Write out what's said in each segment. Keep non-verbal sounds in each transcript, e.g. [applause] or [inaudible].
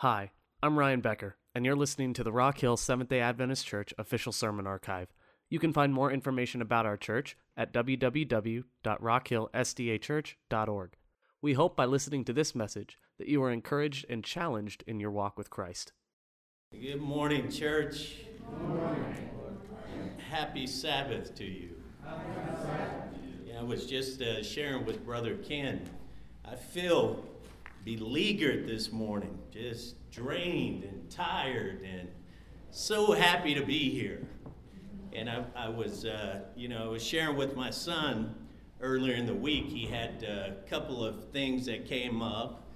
Hi, I'm Ryan Becker, and you're listening to the Rock Hill Seventh day Adventist Church official sermon archive. You can find more information about our church at www.rockhillsdachurch.org. We hope by listening to this message that you are encouraged and challenged in your walk with Christ. Good morning, church. Good morning. Happy Sabbath to you. Yeah, I was just uh, sharing with Brother Ken. I feel beleaguered this morning, just drained and tired, and so happy to be here. And I, I was, uh, you know, I was sharing with my son earlier in the week. He had a couple of things that came up,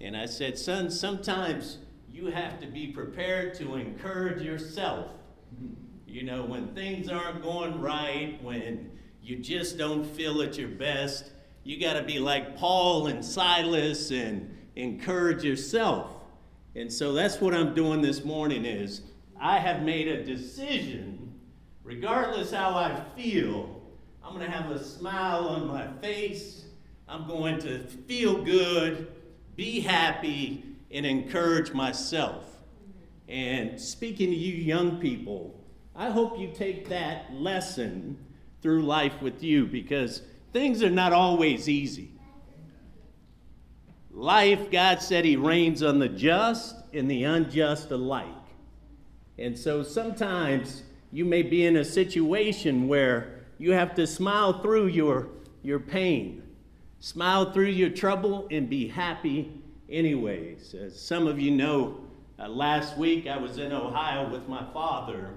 and I said, "Son, sometimes you have to be prepared to encourage yourself." You know, when things aren't going right, when you just don't feel at your best, you got to be like Paul and Silas and encourage yourself. And so that's what I'm doing this morning is I have made a decision, regardless how I feel, I'm going to have a smile on my face. I'm going to feel good, be happy, and encourage myself. And speaking to you young people, I hope you take that lesson through life with you because things are not always easy. Life, God said He reigns on the just and the unjust alike. And so sometimes you may be in a situation where you have to smile through your, your pain, smile through your trouble, and be happy anyways. As some of you know, uh, last week I was in Ohio with my father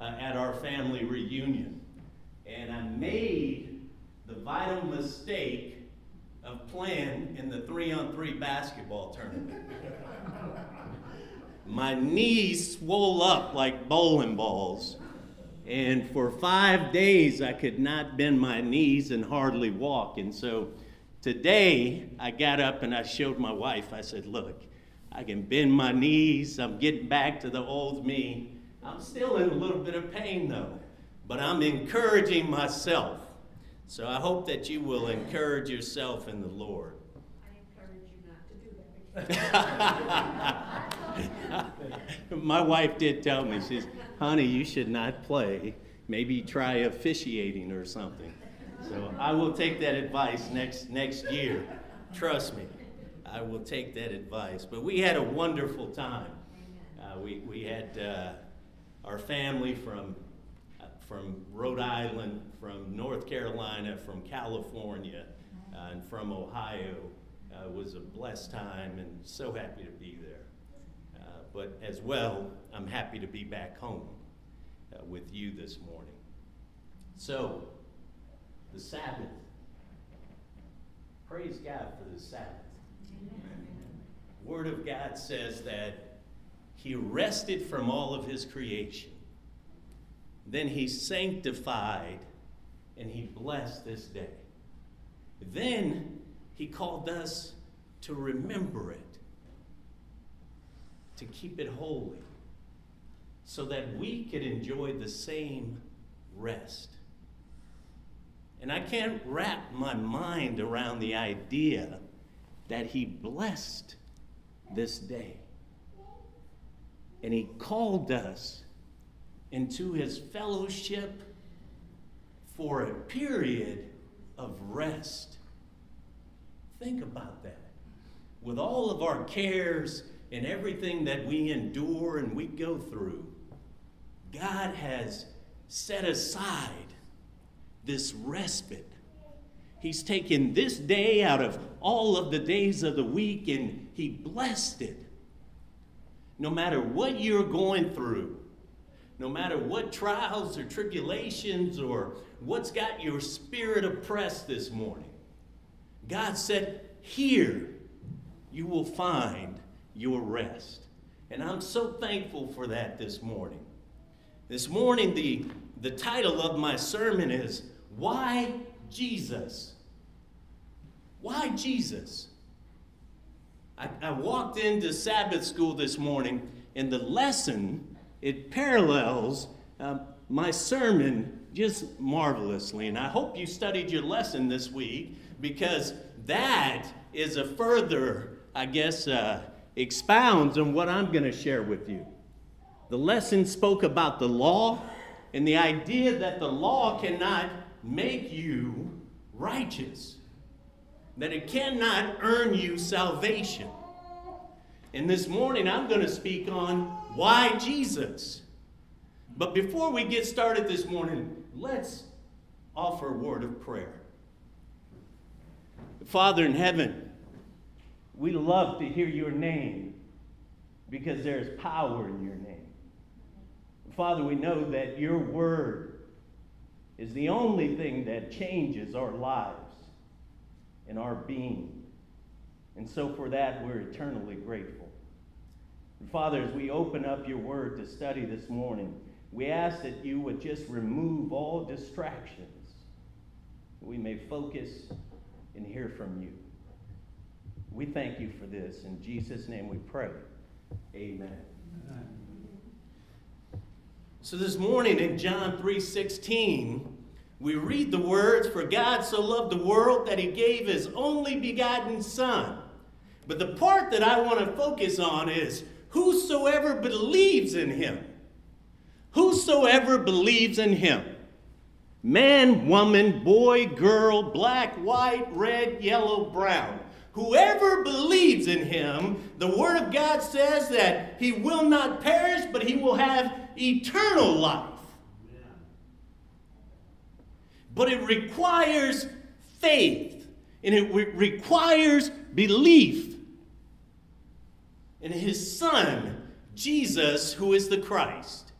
uh, at our family reunion. And I made the vital mistake of playing in the three on three basketball tournament. My knees swole up like bowling balls. And for five days, I could not bend my knees and hardly walk. And so today, I got up and I showed my wife, I said, Look, I can bend my knees. I'm getting back to the old me. I'm still in a little bit of pain though, but I'm encouraging myself. So I hope that you will encourage yourself in the Lord. I encourage you not to do that. [laughs] My wife did tell me, she's, honey, you should not play. Maybe try officiating or something. So I will take that advice next, next year. Trust me, I will take that advice. But we had a wonderful time. Uh, we, we had uh, our family from, from Rhode Island, from North Carolina, from California, uh, and from Ohio. Uh, it was a blessed time and so happy to be there. Uh, but as well, I'm happy to be back home uh, with you this morning. So, the Sabbath. Praise God for the Sabbath. Word of God says that He rested from all of His creation. Then He sanctified and He blessed this day. Then He called us to remember it to keep it holy so that we could enjoy the same rest. And I can't wrap my mind around the idea that He blessed this day. And He called us into His fellowship for a period of rest. Think about that. With all of our cares and everything that we endure and we go through, God has set aside this respite. He's taken this day out of all of the days of the week and He blessed it. No matter what you're going through, no matter what trials or tribulations or what's got your spirit oppressed this morning, God said, Here you will find your rest. And I'm so thankful for that this morning. This morning, the, the title of my sermon is Why Jesus? Why Jesus? I, I walked into Sabbath school this morning, and the lesson, it parallels uh, my sermon just marvelously. And I hope you studied your lesson this week because that is a further, I guess, uh, expounds on what I'm going to share with you. The lesson spoke about the law and the idea that the law cannot make you righteous, that it cannot earn you salvation. And this morning I'm going to speak on why Jesus. But before we get started this morning, let's offer a word of prayer. Father in heaven, we love to hear your name because there's power in your name. Father, we know that your word is the only thing that changes our lives and our being. And so for that, we're eternally grateful. Father, as we open up your word to study this morning, we ask that you would just remove all distractions, that we may focus and hear from you. We thank you for this. In Jesus' name we pray. Amen. So this morning in John 3:16, we read the words, For God so loved the world that he gave his only begotten Son. But the part that I want to focus on is whosoever believes in him. Whosoever believes in him. Man, woman, boy, girl, black, white, red, yellow, brown. Whoever believes in him, the Word of God says that he will not perish, but he will have eternal life. But it requires faith, and it re- requires belief in his Son, Jesus, who is the Christ.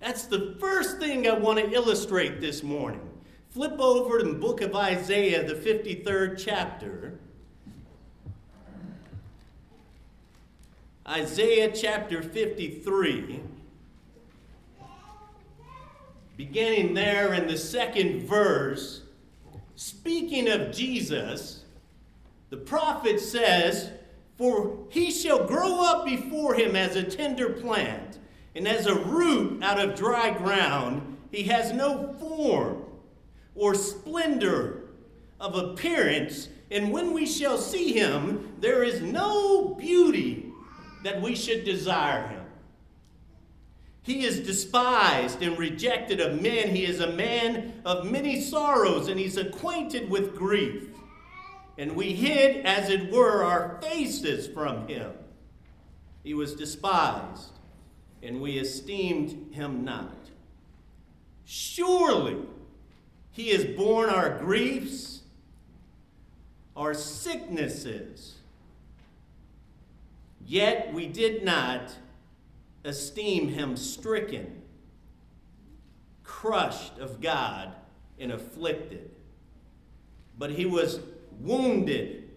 That's the first thing I want to illustrate this morning. Flip over to the book of Isaiah, the 53rd chapter. Isaiah chapter 53, beginning there in the second verse, speaking of Jesus, the prophet says, For he shall grow up before him as a tender plant, and as a root out of dry ground. He has no form or splendor of appearance, and when we shall see him, there is no beauty that we should desire him. He is despised and rejected of men. He is a man of many sorrows, and he's acquainted with grief. And we hid, as it were, our faces from him. He was despised, and we esteemed him not. Surely, he has borne our griefs, our sicknesses. Yet we did not esteem him stricken, crushed of God, and afflicted. But he was wounded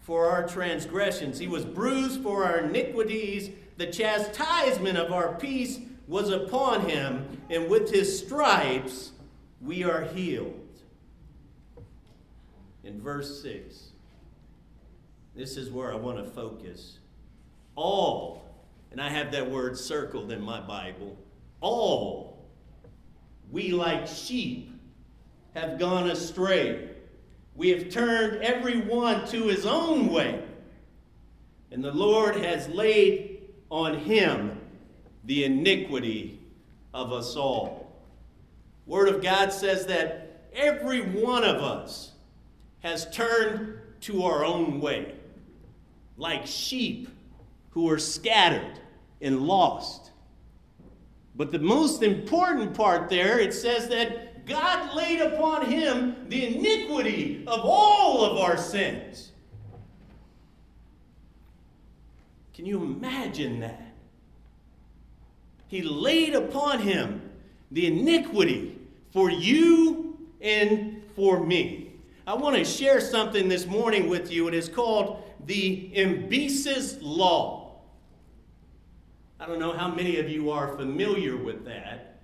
for our transgressions, he was bruised for our iniquities. The chastisement of our peace was upon him, and with his stripes we are healed. In verse 6, this is where I want to focus. All, and I have that word circled in my Bible, all we like sheep have gone astray. We have turned every one to his own way. And the Lord has laid on him the iniquity of us all. Word of God says that every one of us has turned to our own way, like sheep who are scattered and lost. But the most important part there, it says that God laid upon him the iniquity of all of our sins. Can you imagine that? He laid upon him the iniquity for you and for me. I want to share something this morning with you. It is called the Imbesis Law. I don't know how many of you are familiar with that.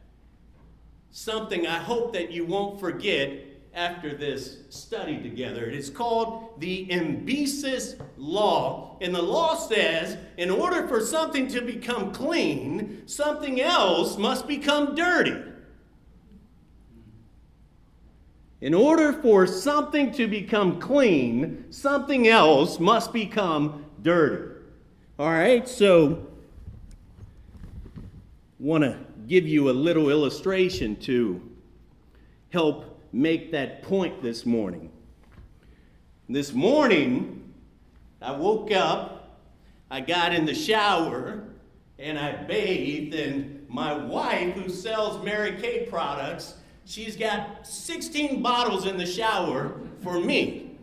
Something I hope that you won't forget after this study together. It is called the Imbesis Law. And the law says in order for something to become clean, something else must become dirty. In order for something to become clean, something else must become dirty. All right, so want to give you a little illustration to help make that point this morning. This morning, I woke up, I got in the shower, and I bathed, and my wife, who sells Mary Kay products, she's got 16 bottles in the shower for me.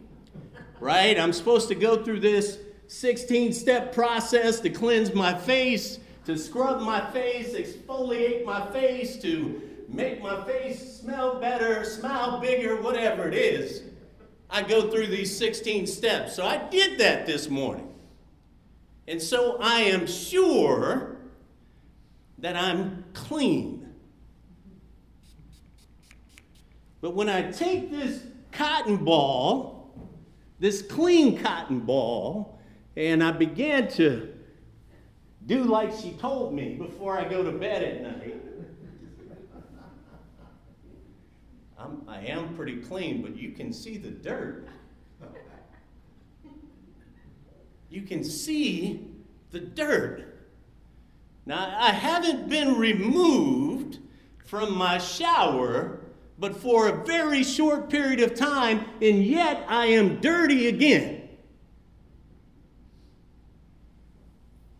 Right? I'm supposed to go through this 16 step process to cleanse my face, to scrub my face, exfoliate my face, to make my face smell better, smile bigger, whatever it is. I go through these 16 steps. So I did that this morning. And so I am sure that I'm clean. But when I take this cotton ball, this clean cotton ball, and I began to do like she told me before I go to bed at night. I'm, I am pretty clean, but you can see the dirt. You can see the dirt. Now, I haven't been removed from my shower, but for a very short period of time, and yet I am dirty again.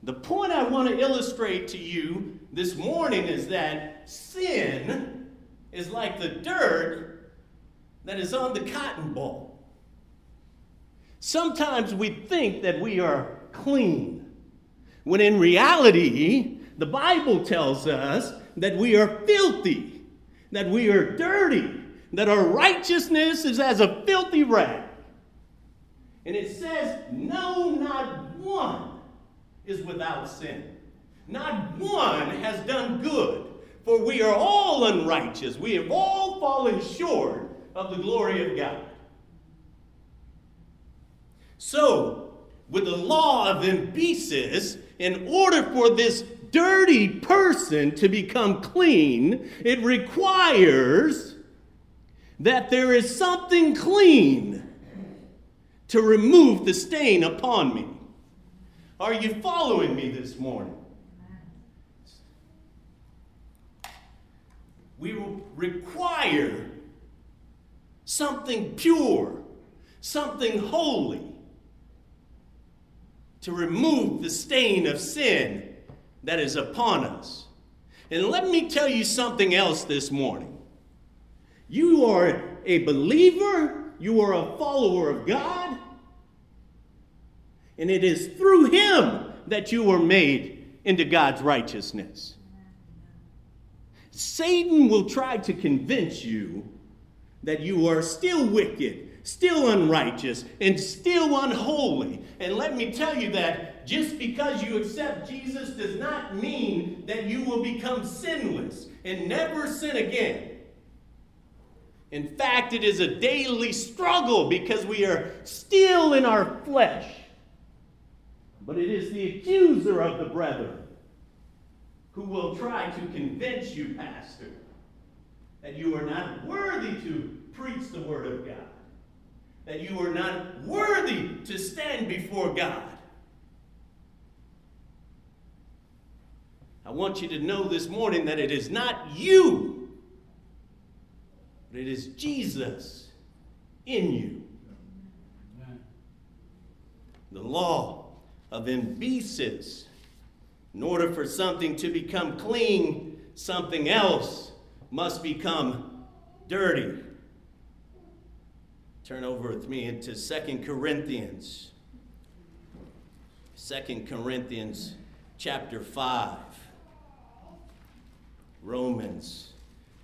The point I want to illustrate to you this morning is that sin is like the dirt that is on the cotton ball. Sometimes we think that we are clean, when in reality, the Bible tells us that we are filthy, that we are dirty, that our righteousness is as a filthy rag. And it says, No, not one is without sin. Not one has done good, for we are all unrighteous. We have all fallen short of the glory of God. So, with the law of imbesis, in order for this dirty person to become clean, it requires that there is something clean to remove the stain upon me. Are you following me this morning? We require something pure, something holy to remove the stain of sin that is upon us. And let me tell you something else this morning. You are a believer, you are a follower of God, and it is through him that you were made into God's righteousness. Satan will try to convince you that you are still wicked, still unrighteous, and still unholy. And let me tell you that just because you accept Jesus does not mean that you will become sinless and never sin again. In fact, it is a daily struggle because we are still in our flesh but it is the accuser of the brethren who will try to convince you, Pastor, that you are not worthy to preach the Word of God, that you are not worthy to stand before God. I want you to know this morning that it is not you, but it is Jesus in you. The law of imbesis. In order for something to become clean, something else must become dirty. Turn over with me into Second Corinthians. Second Corinthians chapter 5. Romans,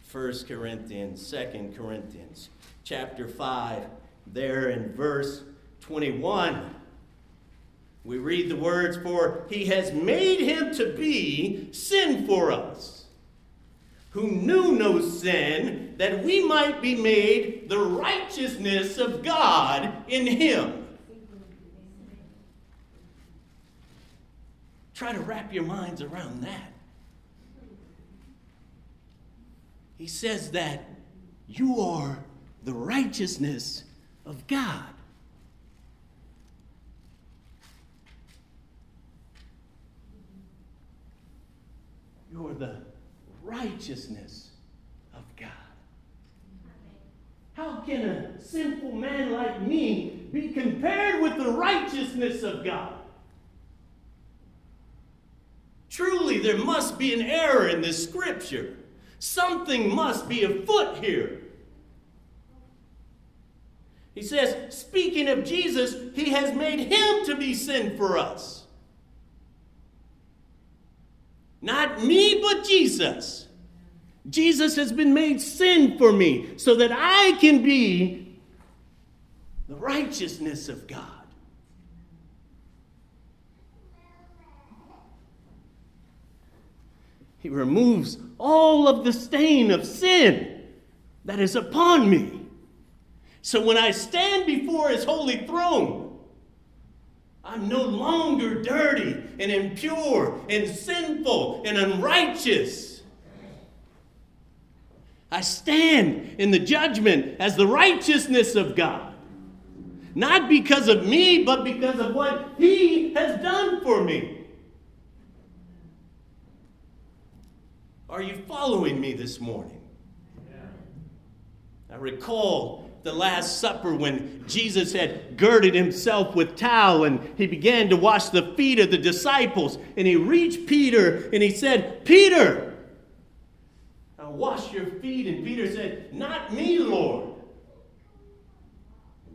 First Corinthians, Second Corinthians chapter 5. There in verse 21 we read the words, For he has made him to be sin for us, who knew no sin, that we might be made the righteousness of God in him. Try to wrap your minds around that. He says that you are the righteousness of God. You're the righteousness of God. How can a sinful man like me be compared with the righteousness of God? Truly, there must be an error in this scripture. Something must be afoot here. He says, speaking of Jesus, he has made him to be sin for us. Not me, but Jesus. Jesus has been made sin for me so that I can be the righteousness of God. He removes all of the stain of sin that is upon me. So when I stand before his holy throne, I'm no longer dirty and impure and sinful and unrighteous. I stand in the judgment as the righteousness of God. Not because of me, but because of what He has done for me. Are you following me this morning? I recall the Last Supper when Jesus had girded himself with towel and he began to wash the feet of the disciples. And he reached Peter and he said, Peter, I'll wash your feet. And Peter said, Not me, Lord.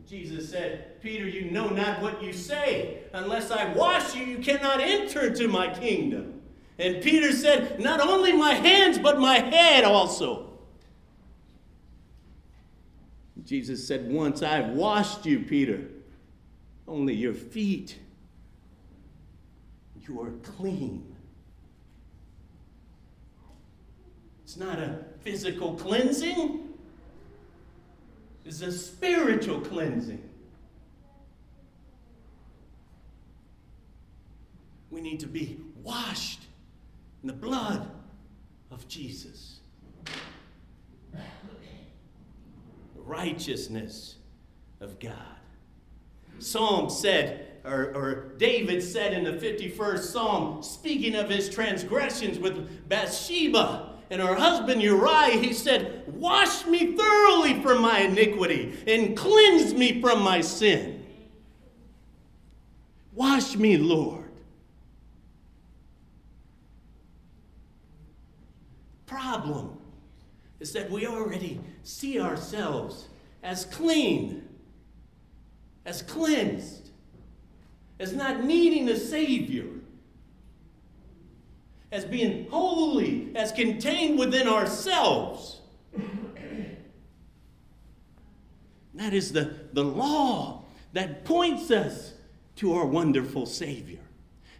Jesus said, Peter, you know not what you say. Unless I wash you, you cannot enter into my kingdom. And Peter said, Not only my hands, but my head also. Jesus said, Once I've washed you, Peter, only your feet. You are clean. It's not a physical cleansing, it's a spiritual cleansing. We need to be washed in the blood of Jesus. Righteousness of God. Psalm said, or, or, David said in the 51st Psalm, speaking of his transgressions with Bathsheba and her husband Uriah, he said, Wash me thoroughly from my iniquity and cleanse me from my sin. Wash me, Lord. Problem is that we already see ourselves as clean, as cleansed, as not needing a Savior, as being holy, as contained within ourselves. that is the, the law that points us to our wonderful Savior.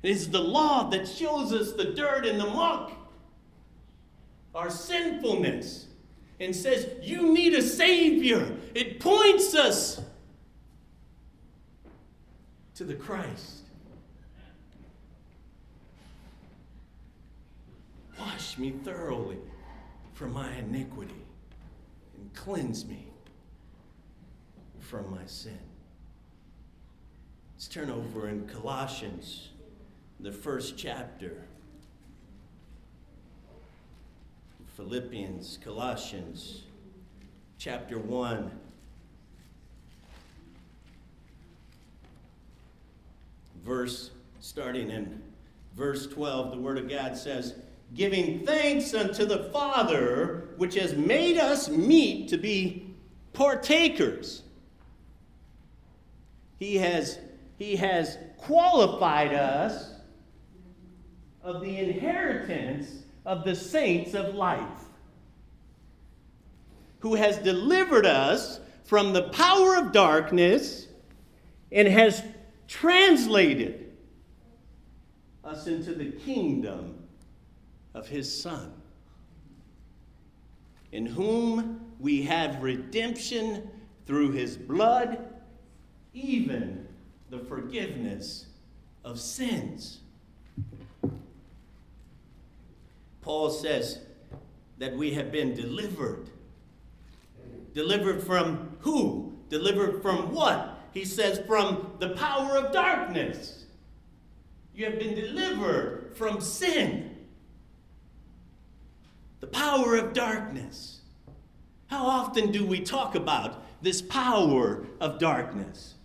It is the law that shows us the dirt and the muck, our sinfulness and says, You need a Savior. It points us to the Christ. Wash me thoroughly from my iniquity and cleanse me from my sin. Let's turn over in Colossians, the first chapter. Philippians, Colossians, chapter 1. Verse, starting in verse 12, the Word of God says, Giving thanks unto the Father, which has made us meet to be partakers. He has, he has qualified us of the inheritance of the saints of life, who has delivered us from the power of darkness and has translated us into the kingdom of his Son, in whom we have redemption through his blood, even the forgiveness of sins. Paul says that we have been delivered. Delivered from who? Delivered from what? He says, from the power of darkness. You have been delivered from sin. The power of darkness. How often do we talk about this power of darkness?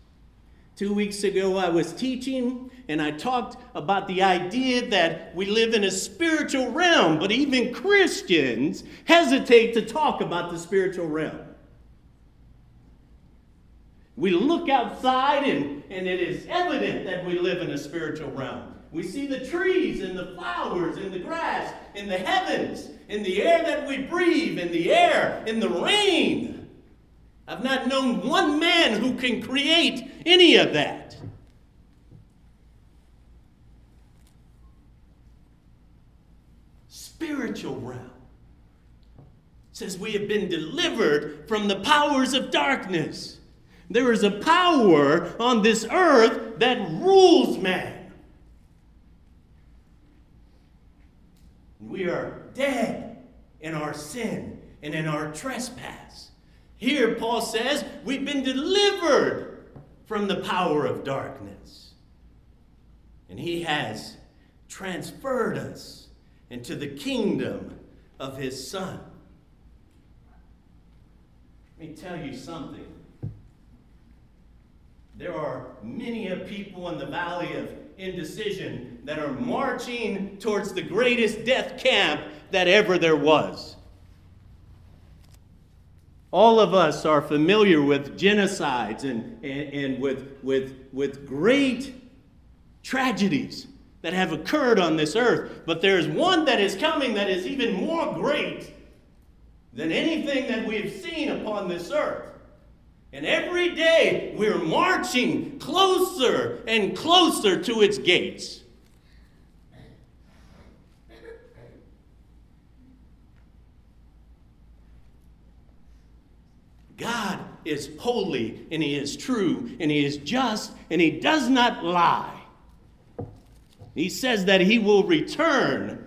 Two weeks ago, I was teaching and I talked about the idea that we live in a spiritual realm, but even Christians hesitate to talk about the spiritual realm. We look outside and, and it is evident that we live in a spiritual realm. We see the trees and the flowers and the grass and the heavens and the air that we breathe and the air and the rain. I've not known one man who can create any of that. Spiritual realm says we have been delivered from the powers of darkness. There is a power on this earth that rules man. We are dead in our sin and in our trespass. Here, Paul says, we've been delivered from the power of darkness. And he has transferred us into the kingdom of his Son. Let me tell you something. There are many of people in the valley of indecision that are marching towards the greatest death camp that ever there was. All of us are familiar with genocides and, and, and with, with, with great tragedies that have occurred on this earth. But there's one that is coming that is even more great than anything that we have seen upon this earth. And every day we're marching closer and closer to its gates. God is holy and He is true and He is just and He does not lie. He says that He will return.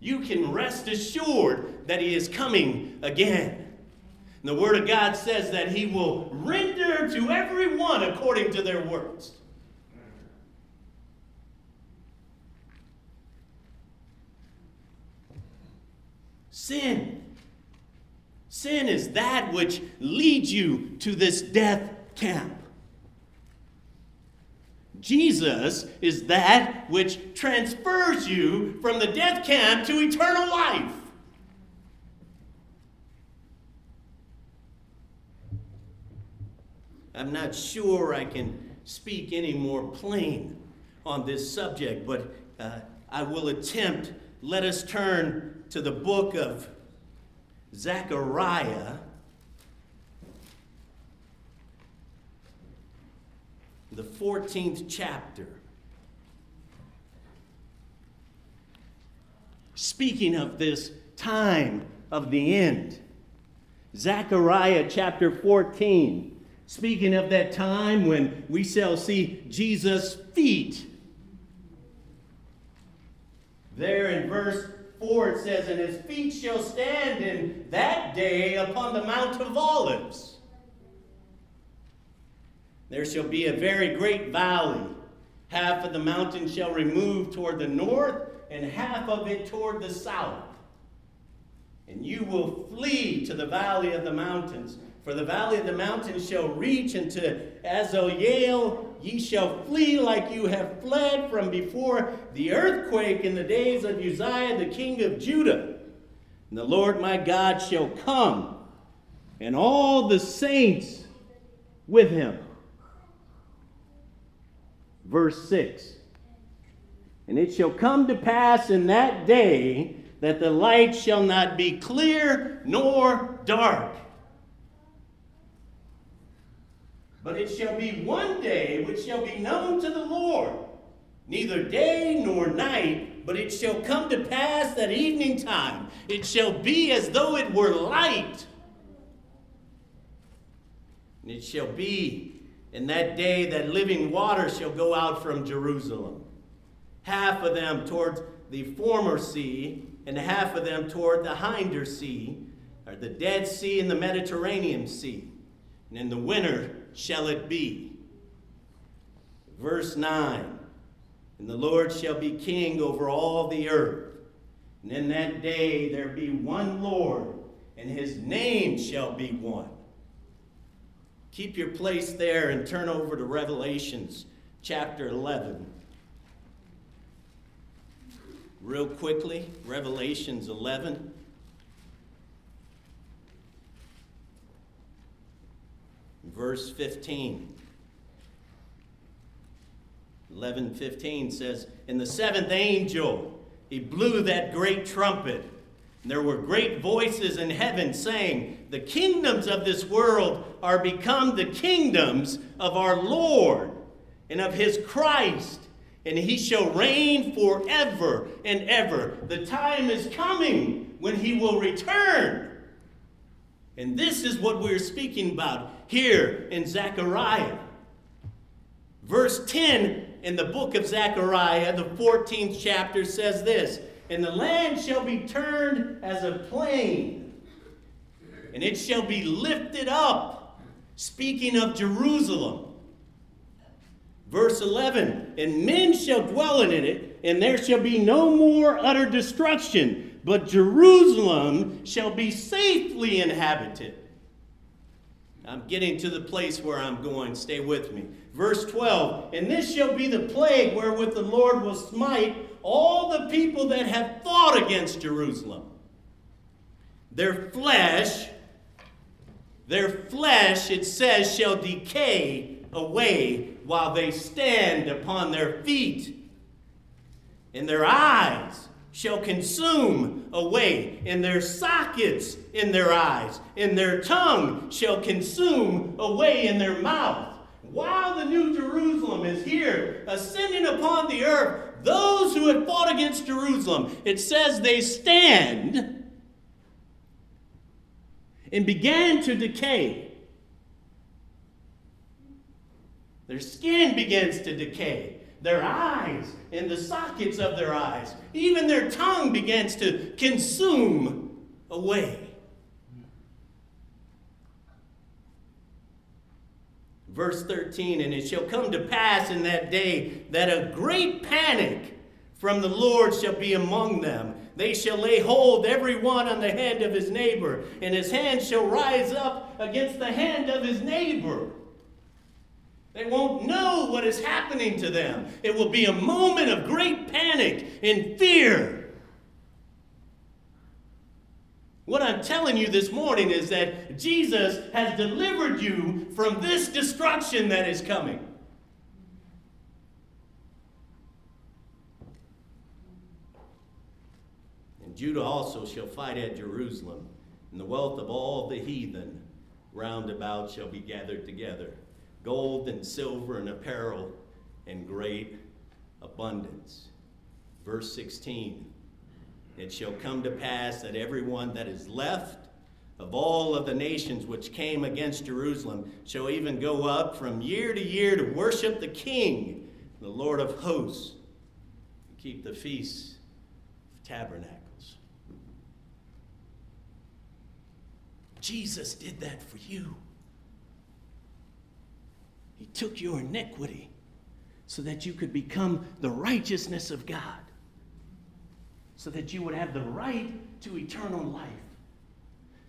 You can rest assured that He is coming again. And the Word of God says that He will render to everyone according to their works. Sin. Sin is that which leads you to this death camp. Jesus is that which transfers you from the death camp to eternal life. I'm not sure I can speak any more plain on this subject, but uh, I will attempt. Let us turn to the book of Zechariah, the 14th chapter. Speaking of this time of the end, Zechariah chapter 14 Speaking of that time when we shall see Jesus' feet. There in verse 4 it says, And his feet shall stand in that day upon the Mount of Olives. There shall be a very great valley. Half of the mountain shall remove toward the north, and half of it toward the south. And you will flee to the valley of the mountains for the valley of the mountains shall reach unto Azoel. Ye shall flee like you have fled from before the earthquake in the days of Uzziah the king of Judah. And the Lord my God shall come, and all the saints with him. Verse 6 And it shall come to pass in that day that the light shall not be clear nor dark But it shall be one day which shall be known to the Lord, neither day nor night, but it shall come to pass that evening time. It shall be as though it were light. And it shall be in that day that living water shall go out from Jerusalem, half of them towards the former sea, and half of them toward the hinder sea, or the Dead Sea and the Mediterranean Sea. And in the winter shall it be. Verse 9 And the Lord shall be king over all the earth. And in that day there be one Lord, and his name shall be one. Keep your place there and turn over to Revelations chapter 11. Real quickly, Revelations 11. Verse 15. 11:15 says, "In the seventh angel he blew that great trumpet, and there were great voices in heaven saying, The kingdoms of this world are become the kingdoms of our Lord and of his Christ, and he shall reign forever and ever. The time is coming when he will return. And this is what we're speaking about here in Zechariah. Verse 10 in the book of Zechariah, the 14th chapter, says this And the land shall be turned as a plain, and it shall be lifted up. Speaking of Jerusalem. Verse 11 And men shall dwell in it, and there shall be no more utter destruction, but Jerusalem shall be safely inhabited. I'm getting to the place where I'm going. Stay with me. Verse 12 And this shall be the plague wherewith the Lord will smite all the people that have fought against Jerusalem. Their flesh, their flesh, it says, shall decay away while they stand upon their feet. And their eyes shall consume away, in their sockets in their eyes, and their tongue shall consume away in their mouth. While the new Jerusalem is here, ascending upon the earth, those who had fought against Jerusalem, it says they stand and began to decay. Their skin begins to decay their eyes, in the sockets of their eyes. Even their tongue begins to consume away. Verse 13, and it shall come to pass in that day that a great panic from the Lord shall be among them. They shall lay hold every one on the hand of his neighbor, and his hand shall rise up against the hand of his neighbor. They won't know what is happening to them. It will be a moment of great panic and fear. What I'm telling you this morning is that Jesus has delivered you from this destruction that is coming. And Judah also shall fight at Jerusalem, and the wealth of all the heathen round about shall be gathered together gold and silver and apparel in great abundance. Verse 16 It shall come to pass that everyone that is left of all of the nations which came against Jerusalem shall even go up from year to year to worship the King, the Lord of hosts, and keep the feasts of tabernacles. Jesus did that for you. He took your iniquity so that you could become the righteousness of God, so that you would have the right to eternal life,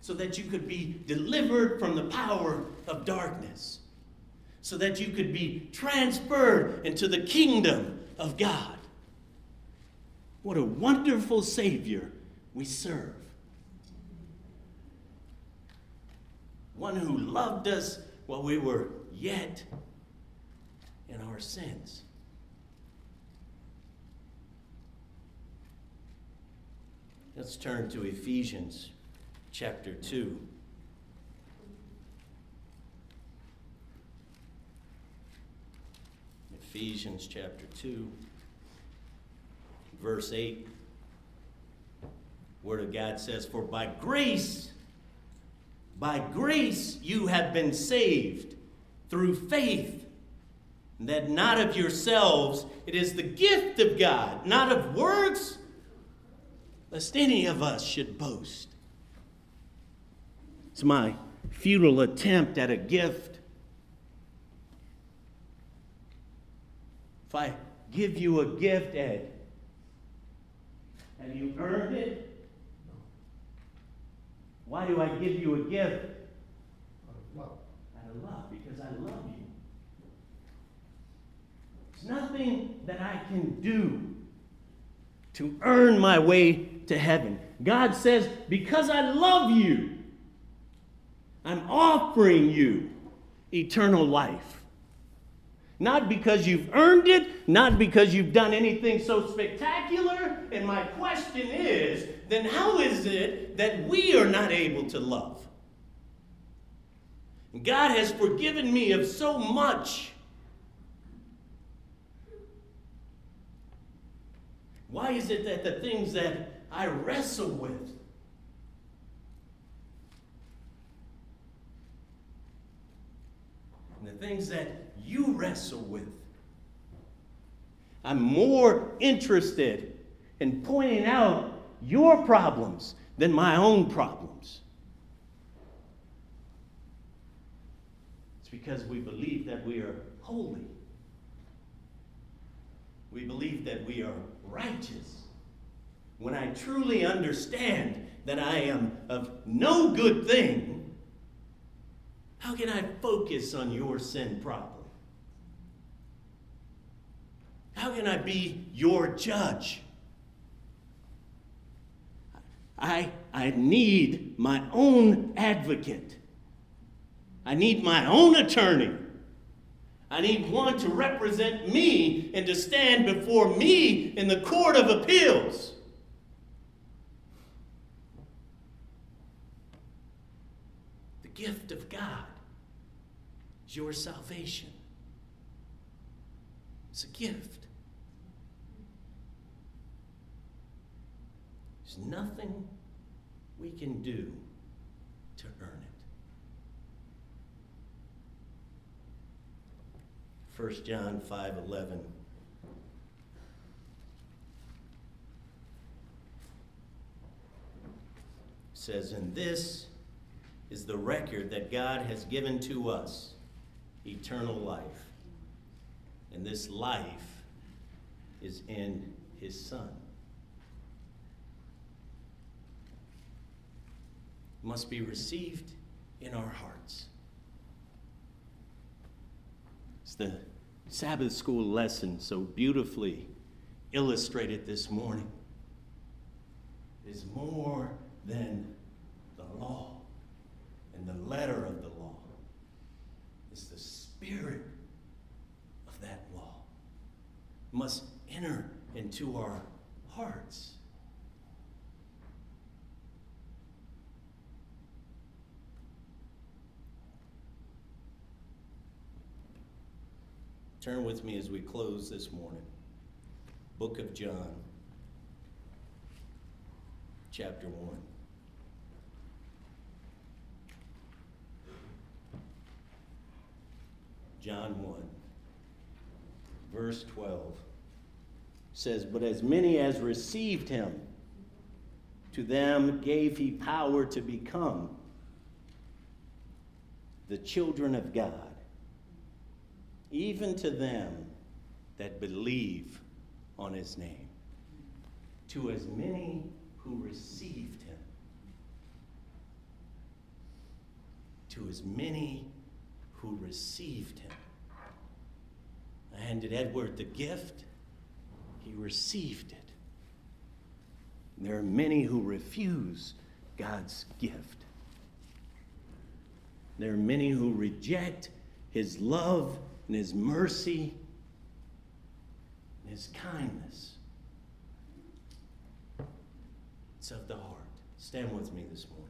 so that you could be delivered from the power of darkness, so that you could be transferred into the kingdom of God. What a wonderful Savior we serve. One who loved us while we were yet in our sins. Let's turn to Ephesians chapter 2. Ephesians chapter 2, verse 8. Word of God says, For by grace, by grace you have been saved through faith. That not of yourselves, it is the gift of God, not of works, lest any of us should boast. It's my futile attempt at a gift. If I give you a gift, Ed, Have you earned it? Why do I give you a gift? Out of love. Out of love, because I love you. It's nothing that I can do to earn my way to heaven. God says, because I love you, I'm offering you eternal life. Not because you've earned it, not because you've done anything so spectacular. And my question is then how is it that we are not able to love? God has forgiven me of so much. Why is it that the things that I wrestle with, and the things that you wrestle with, I'm more interested in pointing out your problems than my own problems. It's because we believe that we are holy. We believe that we are righteous. When I truly understand that I am of no good thing, how can I focus on your sin problem? How can I be your judge? I, I need my own advocate. I need my own attorney. I need one to represent me and to stand before me in the court of appeals. The gift of God is your salvation. It's a gift. There's nothing we can do to earn it. 1 John 5:11 says and this is the record that God has given to us eternal life. And this life is in his son must be received in our hearts it's the Sabbath school lesson so beautifully illustrated this morning is more than the law and the letter of the law. It's the spirit of that law must enter into our hearts. Turn with me as we close this morning. Book of John, chapter 1. John 1, verse 12 says, But as many as received him, to them gave he power to become the children of God even to them that believe on his name. To as many who received him. To as many who received him. I handed Edward the gift, he received it. There are many who refuse God's gift. There are many who reject his love and His mercy and His kindness. It's of the heart. Stand with me this morning.